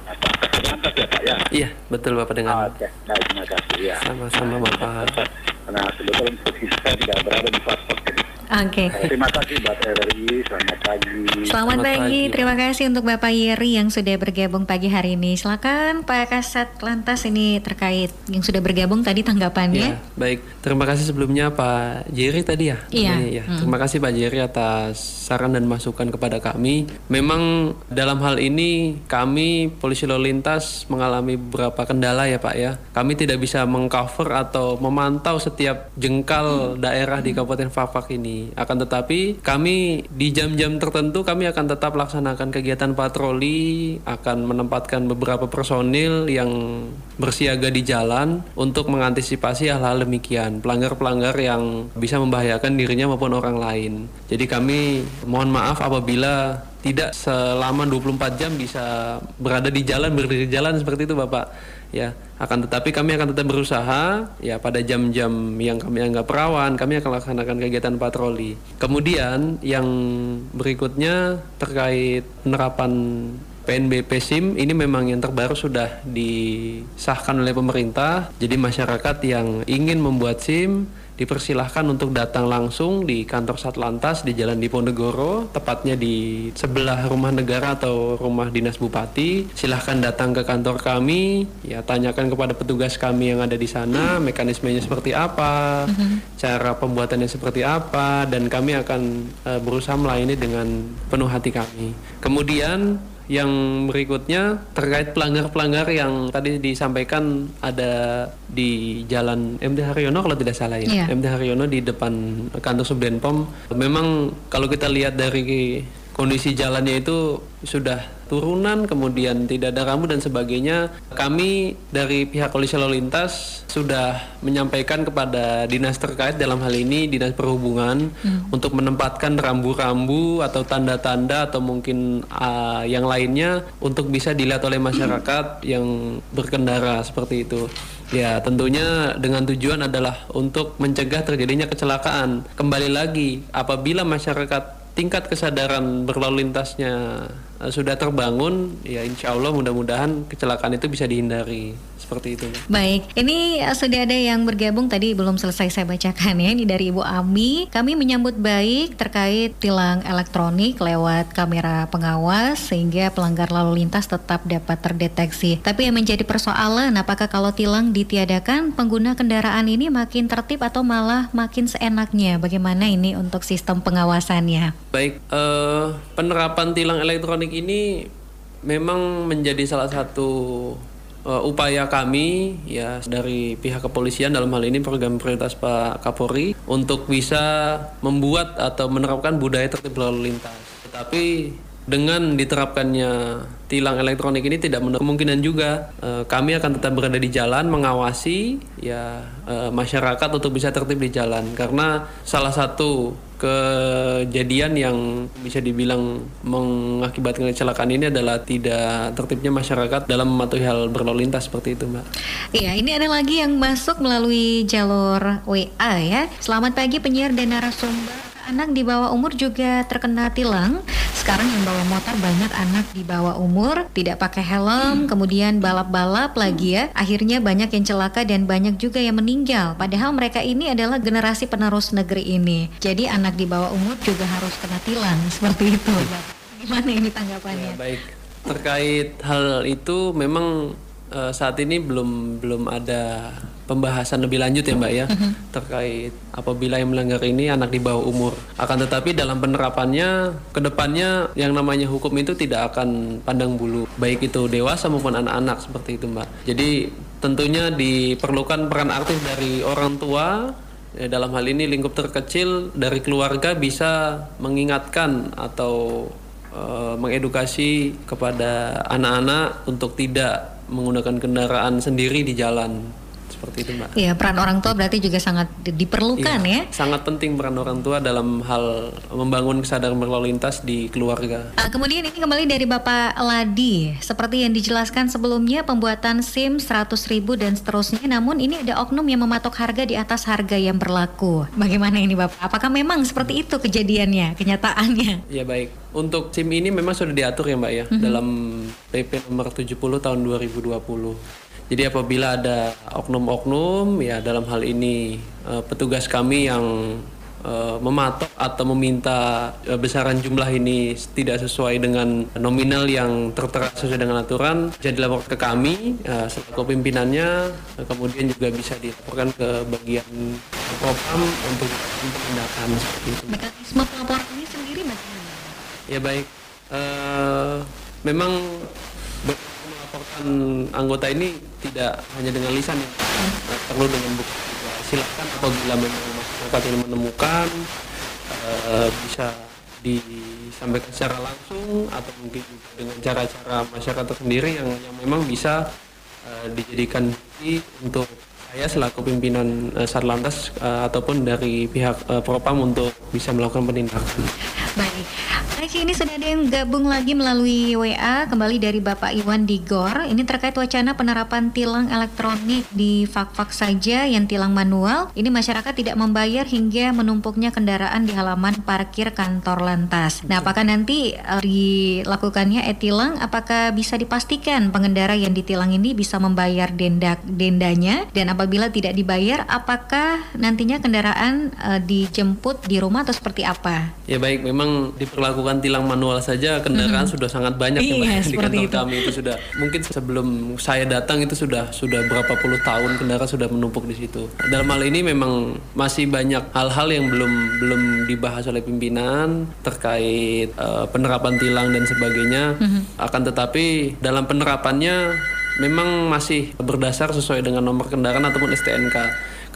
Apa, lantas ya, Pak, ya? Iya, betul Bapak dengan Oke, baik, terima kasih, ya. sama-sama Bapak. Karena sebetulnya saya tidak berada di paspor. Oke. Terima kasih, Pak RRI. Selamat pagi. Selamat pagi, terima kasih untuk Bapak Yeri yang sudah bergabung pagi hari ini. Silakan Pak Kasat Lantas ini terkait yang sudah bergabung tadi tanggapannya. Ya, baik. Terima kasih sebelumnya Pak Jerry tadi ya. Iya. ya. Hmm. Terima kasih Pak Jerry atas saran dan masukan kepada kami. Memang dalam hal ini kami polisi lalu lintas mengalami beberapa kendala ya Pak ya. Kami tidak bisa mengcover atau memantau setiap jengkal daerah di Kabupaten Fafak ini. Akan tetapi kami di jam-jam tertentu kami akan tetap laksanakan kegiatan patroli, akan menempatkan beberapa personil yang bersiaga di jalan untuk mengantisipasi hal-hal demikian, pelanggar-pelanggar yang bisa membahayakan dirinya maupun orang lain. Jadi kami mohon maaf apabila tidak selama 24 jam bisa berada di jalan, berdiri di jalan seperti itu Bapak. Ya, akan tetapi kami akan tetap berusaha ya pada jam-jam yang kami anggap rawan, kami akan laksanakan kegiatan patroli. Kemudian yang berikutnya terkait penerapan PNBP SIM ini memang yang terbaru sudah disahkan oleh pemerintah. Jadi masyarakat yang ingin membuat SIM dipersilahkan untuk datang langsung di kantor Satlantas di Jalan Diponegoro, tepatnya di sebelah rumah negara atau rumah dinas bupati. Silahkan datang ke kantor kami, ya tanyakan kepada petugas kami yang ada di sana, mekanismenya seperti apa, cara pembuatannya seperti apa, dan kami akan eh, berusaha melayani dengan penuh hati kami. Kemudian yang berikutnya terkait pelanggar-pelanggar yang tadi disampaikan ada di Jalan MD Haryono kalau tidak salah ya. Iya. MD Haryono di depan kantor Subdenpom. Memang kalau kita lihat dari kondisi jalannya itu sudah turunan kemudian tidak ada rambu dan sebagainya. Kami dari pihak polisi lalu lintas sudah menyampaikan kepada dinas terkait dalam hal ini dinas perhubungan untuk menempatkan rambu-rambu atau tanda-tanda atau mungkin ah, yang lainnya untuk bisa dilihat oleh masyarakat yang berkendara seperti itu. Ya, tentunya dengan tujuan adalah untuk mencegah terjadinya kecelakaan. Kembali lagi, apabila masyarakat tingkat kesadaran berlalu lintasnya sudah terbangun, ya insya Allah mudah-mudahan kecelakaan itu bisa dihindari. Seperti itu. Baik, ini uh, sudah ada yang bergabung tadi belum selesai saya bacakan ya. Ini dari Ibu Ami. Kami menyambut baik terkait tilang elektronik lewat kamera pengawas sehingga pelanggar lalu lintas tetap dapat terdeteksi. Tapi yang menjadi persoalan apakah kalau tilang ditiadakan pengguna kendaraan ini makin tertib atau malah makin seenaknya? Bagaimana ini untuk sistem pengawasannya? Baik, eh, penerapan tilang elektronik ini memang menjadi salah satu uh, upaya kami ya dari pihak kepolisian dalam hal ini program prioritas Pak Kapolri untuk bisa membuat atau menerapkan budaya tertib lalu lintas. Tetapi dengan diterapkannya tilang elektronik ini tidak menutup kemungkinan juga eh, kami akan tetap berada di jalan mengawasi ya eh, masyarakat untuk bisa tertib di jalan karena salah satu kejadian yang bisa dibilang mengakibatkan kecelakaan ini adalah tidak tertibnya masyarakat dalam mematuhi hal berlalu lintas seperti itu mbak. Iya ini ada lagi yang masuk melalui jalur WA ya. Selamat pagi penyiar dan narasumber anak di bawah umur juga terkena tilang. Sekarang yang bawa motor banyak anak di bawah umur tidak pakai helm, kemudian balap-balap lagi ya. Akhirnya banyak yang celaka dan banyak juga yang meninggal. Padahal mereka ini adalah generasi penerus negeri ini. Jadi anak di bawah umur juga harus kena tilang seperti itu. Gimana ini tanggapannya? Ya, baik. Terkait hal itu memang uh, saat ini belum belum ada pembahasan lebih lanjut ya Mbak ya uh-huh. terkait apabila yang melanggar ini anak di bawah umur. Akan tetapi dalam penerapannya ke depannya yang namanya hukum itu tidak akan pandang bulu baik itu dewasa maupun anak-anak seperti itu Mbak. Jadi tentunya diperlukan peran aktif dari orang tua ya, dalam hal ini lingkup terkecil dari keluarga bisa mengingatkan atau uh, mengedukasi kepada anak-anak untuk tidak menggunakan kendaraan sendiri di jalan seperti itu mbak. Iya peran orang tua berarti juga sangat diperlukan ya. ya. Sangat penting peran orang tua dalam hal membangun kesadaran berlalu lintas di keluarga. Uh, kemudian ini kembali dari Bapak Ladi, seperti yang dijelaskan sebelumnya pembuatan SIM 100 ribu dan seterusnya. Namun ini ada oknum yang mematok harga di atas harga yang berlaku. Bagaimana ini Bapak? Apakah memang seperti itu kejadiannya, kenyataannya? Ya baik. Untuk SIM ini memang sudah diatur ya Mbak ya mm -hmm. dalam PP nomor 70 tahun 2020. Jadi apabila ada oknum-oknum ya dalam hal ini uh, petugas kami yang uh, mematok atau meminta uh, besaran jumlah ini tidak sesuai dengan nominal yang tertera sesuai dengan aturan jadi dilaporkan ke kami uh, selaku pimpinannya uh, kemudian juga bisa dilaporkan ke bagian propam untuk tindakan seperti itu. Mekanisme pelaporan ini sendiri bagaimana? Ya baik. Uh, memang melaporkan anggota ini tidak hanya dengan lisan ya, nah, perlu dengan bukti juga. Silakan apabila memang masyarakat yang menemukan uh, bisa disampaikan secara langsung atau mungkin juga dengan cara-cara masyarakat sendiri yang yang memang bisa uh, dijadikan bukti untuk saya selaku pimpinan uh, Satlantas uh, ataupun dari pihak uh, Propam untuk bisa melakukan penindakan. Baik. Baik, ini sudah ada yang gabung lagi melalui WA kembali dari Bapak Iwan Digor. Ini terkait wacana penerapan tilang elektronik di fak-fak saja yang tilang manual. Ini masyarakat tidak membayar hingga menumpuknya kendaraan di halaman parkir kantor lantas. Nah, apakah nanti uh, dilakukannya e-tilang apakah bisa dipastikan pengendara yang ditilang ini bisa membayar denda dendanya dan apabila tidak dibayar apakah nantinya kendaraan uh, dijemput di rumah atau seperti apa? Ya baik, memang diperlakukan tilang manual saja kendaraan hmm. sudah sangat banyak iya, ya di kantor itu. kami itu sudah mungkin sebelum saya datang itu sudah sudah berapa puluh tahun kendaraan sudah menumpuk di situ. Dalam hal ini memang masih banyak hal-hal yang belum belum dibahas oleh pimpinan terkait uh, penerapan tilang dan sebagainya. Hmm. Akan tetapi dalam penerapannya memang masih berdasar sesuai dengan nomor kendaraan ataupun STNK.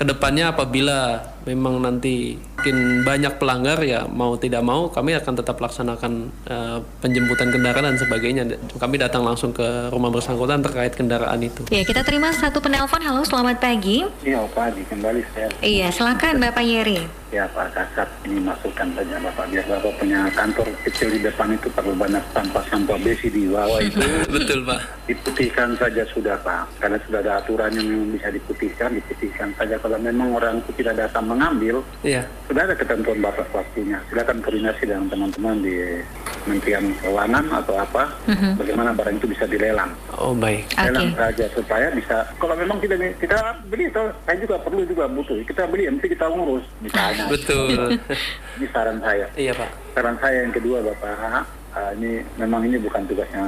Ke depannya apabila memang nanti makin banyak pelanggar ya mau tidak mau kami akan tetap laksanakan uh, penjemputan kendaraan dan sebagainya. Kami datang langsung ke rumah bersangkutan terkait kendaraan itu. Ya kita terima satu penelpon. Halo, selamat pagi. Iya pagi kembali saya. Iya silakan Bapak Yeri. Ya Pak Kasat ini masukkan saja Bapak biar Bapak punya kantor kecil di depan itu perlu banyak sampah-sampah besi di bawah itu. Betul Pak. Diputihkan saja sudah Pak. Karena sudah ada aturan yang bisa diputihkan, diputihkan saja. Kalau memang orang itu tidak datang mengambil, iya sudah ada ketentuan batas waktunya. Silakan koordinasi dengan teman-teman di Kementerian Keuangan atau apa, uh-huh. bagaimana barang itu bisa dilelang. Oh baik. Lelang okay. saja supaya bisa. Kalau memang tidak kita beli, itu saya juga perlu juga butuh. Kita beli, nanti kita ngurus misalnya. Betul. ini saran saya. Iya pak. Saran saya yang kedua bapak, uh, ini memang ini bukan tugasnya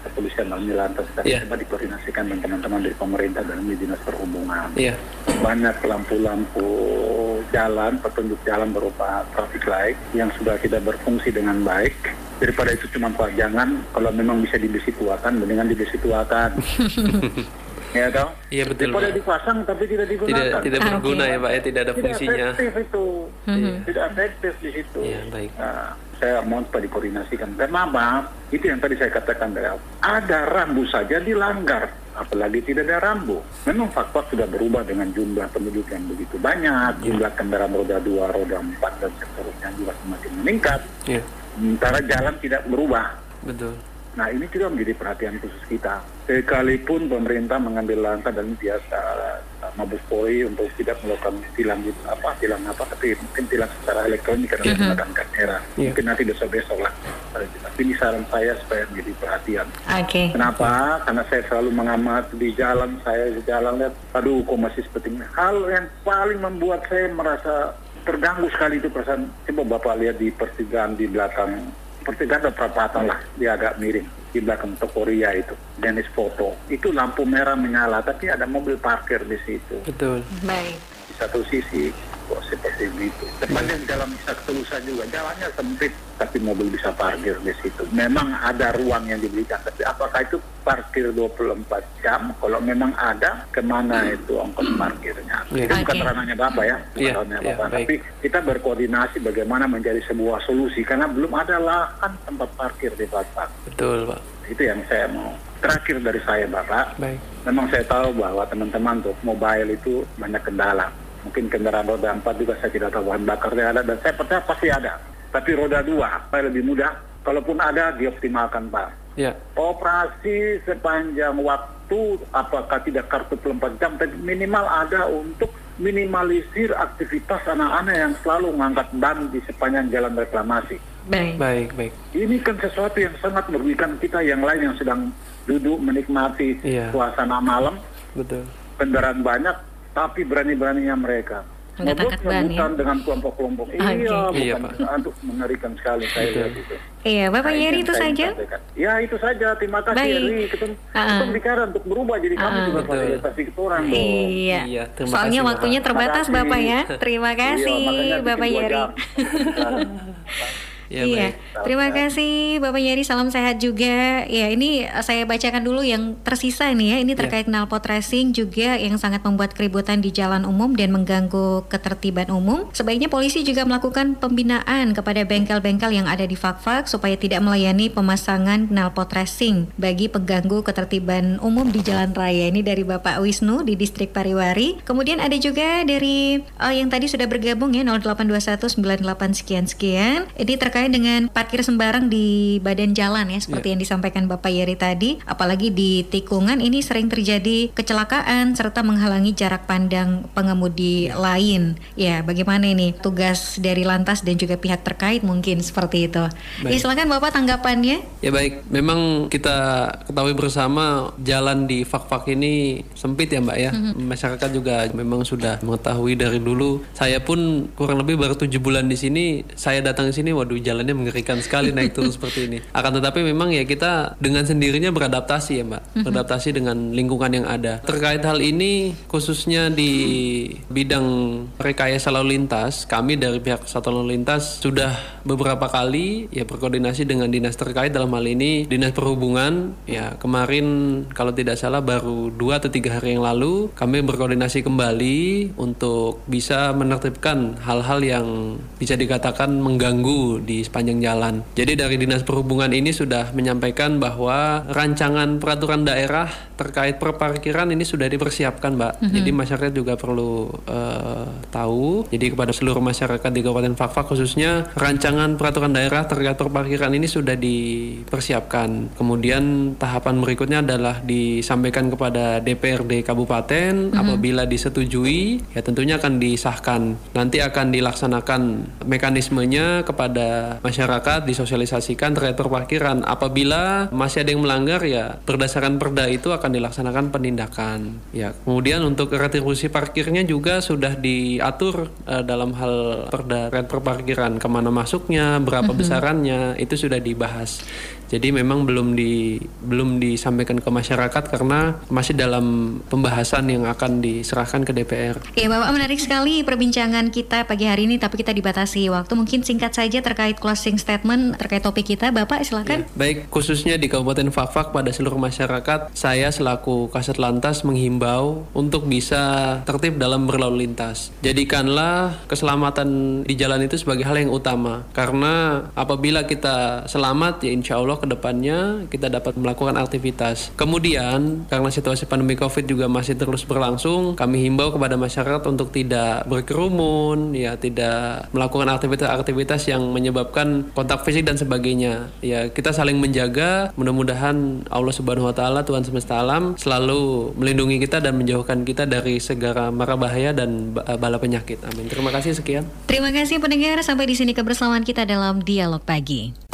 kepolisian dalam lantas tapi yeah. coba dikoordinasikan dengan teman-teman dari pemerintah dan di dinas perhubungan. Yeah. Banyak lampu-lampu jalan, petunjuk jalan berupa traffic light yang sudah tidak berfungsi dengan baik daripada itu cuma Pak jangan kalau memang bisa dibesi tuakan mendingan dibesi tuakan ya toh Iya betul daripada Pak. dipasang tapi tidak Tidak digunakan tidak berguna ya Pak ya, tidak ada tidak fungsinya. efektif itu Mhm. tidak efektif di situ Iya baik. Nah, saya mohon supaya dikoordinasikan. Karena apa itu yang tadi saya katakan ada rambu saja dilanggar apalagi tidak ada rambu. Memang fakta sudah berubah dengan jumlah penduduk yang begitu banyak jumlah kendaraan roda dua roda empat dan seterusnya juga semakin meningkat. Iya. Sementara jalan tidak berubah. Betul. Nah ini juga menjadi perhatian khusus kita. Sekalipun pemerintah mengambil langkah dan biasa Mabes Polri untuk tidak melakukan tilang gitu, apa tilang apa, tapi mungkin tilang secara elektronik karena menggunakan kamera. Iya. Mungkin nanti besok-besok lah. Tapi ini saran saya supaya menjadi perhatian. Oke. Kenapa? Karena saya selalu mengamati di jalan, saya di jalan lihat, aduh kok masih seperti ini. Hal yang paling membuat saya merasa terganggu sekali itu perasaan. Coba Bapak lihat di pertigaan di belakang, pertigaan atau perapatan lah, dia agak miring. Di belakang toko Ria itu, Dennis Foto. Itu lampu merah menyala, tapi ada mobil parkir di situ. Betul. Baik. Di satu sisi, kok seperti itu. Sepanjang jalan bisa ketulusan juga, jalannya sempit, tapi mobil bisa parkir di situ. Memang ada ruang yang diberikan, tapi apakah itu parkir 24 jam? Kalau memang ada, ke mana itu ongkos parkirnya? Iya. Itu bukan Oke. ranahnya Bapak ya, bukan ranahnya iya, Bapak. baik. Tapi kita berkoordinasi bagaimana menjadi sebuah solusi, karena belum ada lahan tempat parkir di Bapak. Betul Pak. Itu yang saya mau. Terakhir dari saya Bapak, Baik. Memang saya tahu bahwa teman-teman untuk mobile itu banyak kendala. Mungkin kendaraan roda 4 juga saya tidak tahu bahan bakarnya ada dan saya percaya pasti ada. Tapi roda 2 supaya lebih mudah. Kalaupun ada dioptimalkan Pak. Ya. Operasi sepanjang waktu apakah tidak kartu 24 jam tapi minimal ada untuk minimalisir aktivitas anak-anak yang selalu mengangkat ban di sepanjang jalan reklamasi. Baik. Baik baik. Ini kan sesuatu yang sangat merugikan kita yang lain yang sedang duduk menikmati Iya. suasana malam Betul. kendaraan banyak, tapi berani-beraninya mereka. Ya? Ngebut dengan kelompok-kelompok. Oke. Iya, Iya, bukan. Pak. Aduh, mengerikan sekali saya lihat itu. Iya, Bapak Nah, Yeri itu saja. sampaikan. Ya, itu saja. Terima kasih, Baik. Yeri. Ketemu, Ah. ketemu bicara untuk berubah. Jadi kami Ah. juga fasilitasi kita orang. Iya. Iya, terima Soalnya kasih, Bapak. waktunya terbatas Bapak ya. Terima Iya, kasih bikin Bapak Yeri. Ya, iya, baik. terima kasih Bapak Yeri, salam sehat juga. Ya, ini eh, saya bacakan dulu yang tersisa nih ya. Ini terkait knalpot racing juga yang sangat membuat keributan di jalan umum dan mengganggu ketertiban umum. Sebaiknya polisi juga melakukan pembinaan kepada bengkel-bengkel yang ada di Fakfak supaya tidak melayani pemasangan knalpot racing bagi pengganggu ketertiban umum di jalan raya. Ini dari Bapak Wisnu di Distrik Pariwari. Kemudian ada juga dari eh, yang tadi sudah bergabung ya 082198 sekian sekian. Ini terkait dengan parkir sembarang di badan jalan ya seperti yang disampaikan Bapak Yeri tadi. Apalagi di tikungan ini sering terjadi kecelakaan serta menghalangi jarak pandang pengemudi lain. Ya, bagaimana ini tugas dari lantas dan juga pihak terkait mungkin seperti itu. Ya, silakan Bapak tanggapannya. Ya baik, memang kita ketahui bersama jalan di fak-fak ini sempit ya Mbak ya. Masyarakat juga memang sudah mengetahui dari dulu. Saya pun kurang lebih baru tujuh bulan di sini. Saya datang ke sini, waduh jalannya mengerikan sekali naik turun seperti ini. Akan tetapi memang ya kita dengan sendirinya beradaptasi ya Mbak, beradaptasi dengan lingkungan yang ada. Terkait hal ini khususnya di bidang rekayasa lalu lintas, kami dari pihak Satuan Lalu Lintas sudah beberapa kali ya berkoordinasi dengan dinas terkait dalam hal ini dinas perhubungan ya kemarin kalau tidak salah baru dua atau tiga hari yang lalu kami berkoordinasi kembali untuk bisa menertibkan hal-hal yang bisa dikatakan mengganggu di sepanjang jalan. Jadi dari dinas perhubungan ini sudah menyampaikan bahwa rancangan peraturan daerah terkait perparkiran ini sudah dipersiapkan, Mbak. Jadi masyarakat juga perlu eh, tahu. Jadi kepada seluruh masyarakat di Kabupaten Fakfak khususnya rancangan peraturan daerah terkait perparkiran ini sudah dipersiapkan. Kemudian tahapan berikutnya adalah disampaikan kepada DPRD kabupaten apabila disetujui ya tentunya akan disahkan. Nanti akan dilaksanakan mekanismenya kepada masyarakat disosialisasikan terkait perparkiran. Apabila masih ada yang melanggar ya berdasarkan perda itu akan dilaksanakan penindakan. Ya, kemudian untuk retribusi parkirnya juga sudah diatur eh, dalam hal perda terkait perparkiran ke mana masuknya, berapa besarannya itu sudah dibahas. Jadi memang belum di belum disampaikan ke masyarakat karena masih dalam pembahasan yang akan diserahkan ke DPR. Oke, Bapak menarik sekali perbincangan kita pagi hari ini tapi kita dibatasi waktu. Mungkin singkat saja terkait closing statement terkait topik kita. Bapak silakan. Ya, baik, khususnya di Kabupaten Fakfak pada seluruh masyarakat, saya selaku Kasat Lantas menghimbau untuk bisa tertib dalam berlalu lintas. Jadikanlah keselamatan di jalan itu sebagai hal yang utama karena apabila kita selamat ya insya Allah ke depannya kita dapat melakukan aktivitas. Kemudian karena situasi pandemi COVID juga masih terus berlangsung, kami himbau kepada masyarakat untuk tidak berkerumun, ya tidak melakukan aktivitas-aktivitas yang menyebabkan kontak fisik dan sebagainya. Ya kita saling menjaga. Mudah-mudahan Allah Subhanahu Wa Taala Tuhan semesta alam selalu melindungi kita dan menjauhkan kita dari segala mara bahaya dan bala penyakit. Amin. Terima kasih sekian. Terima kasih pendengar sampai di sini kebersamaan kita dalam dialog pagi.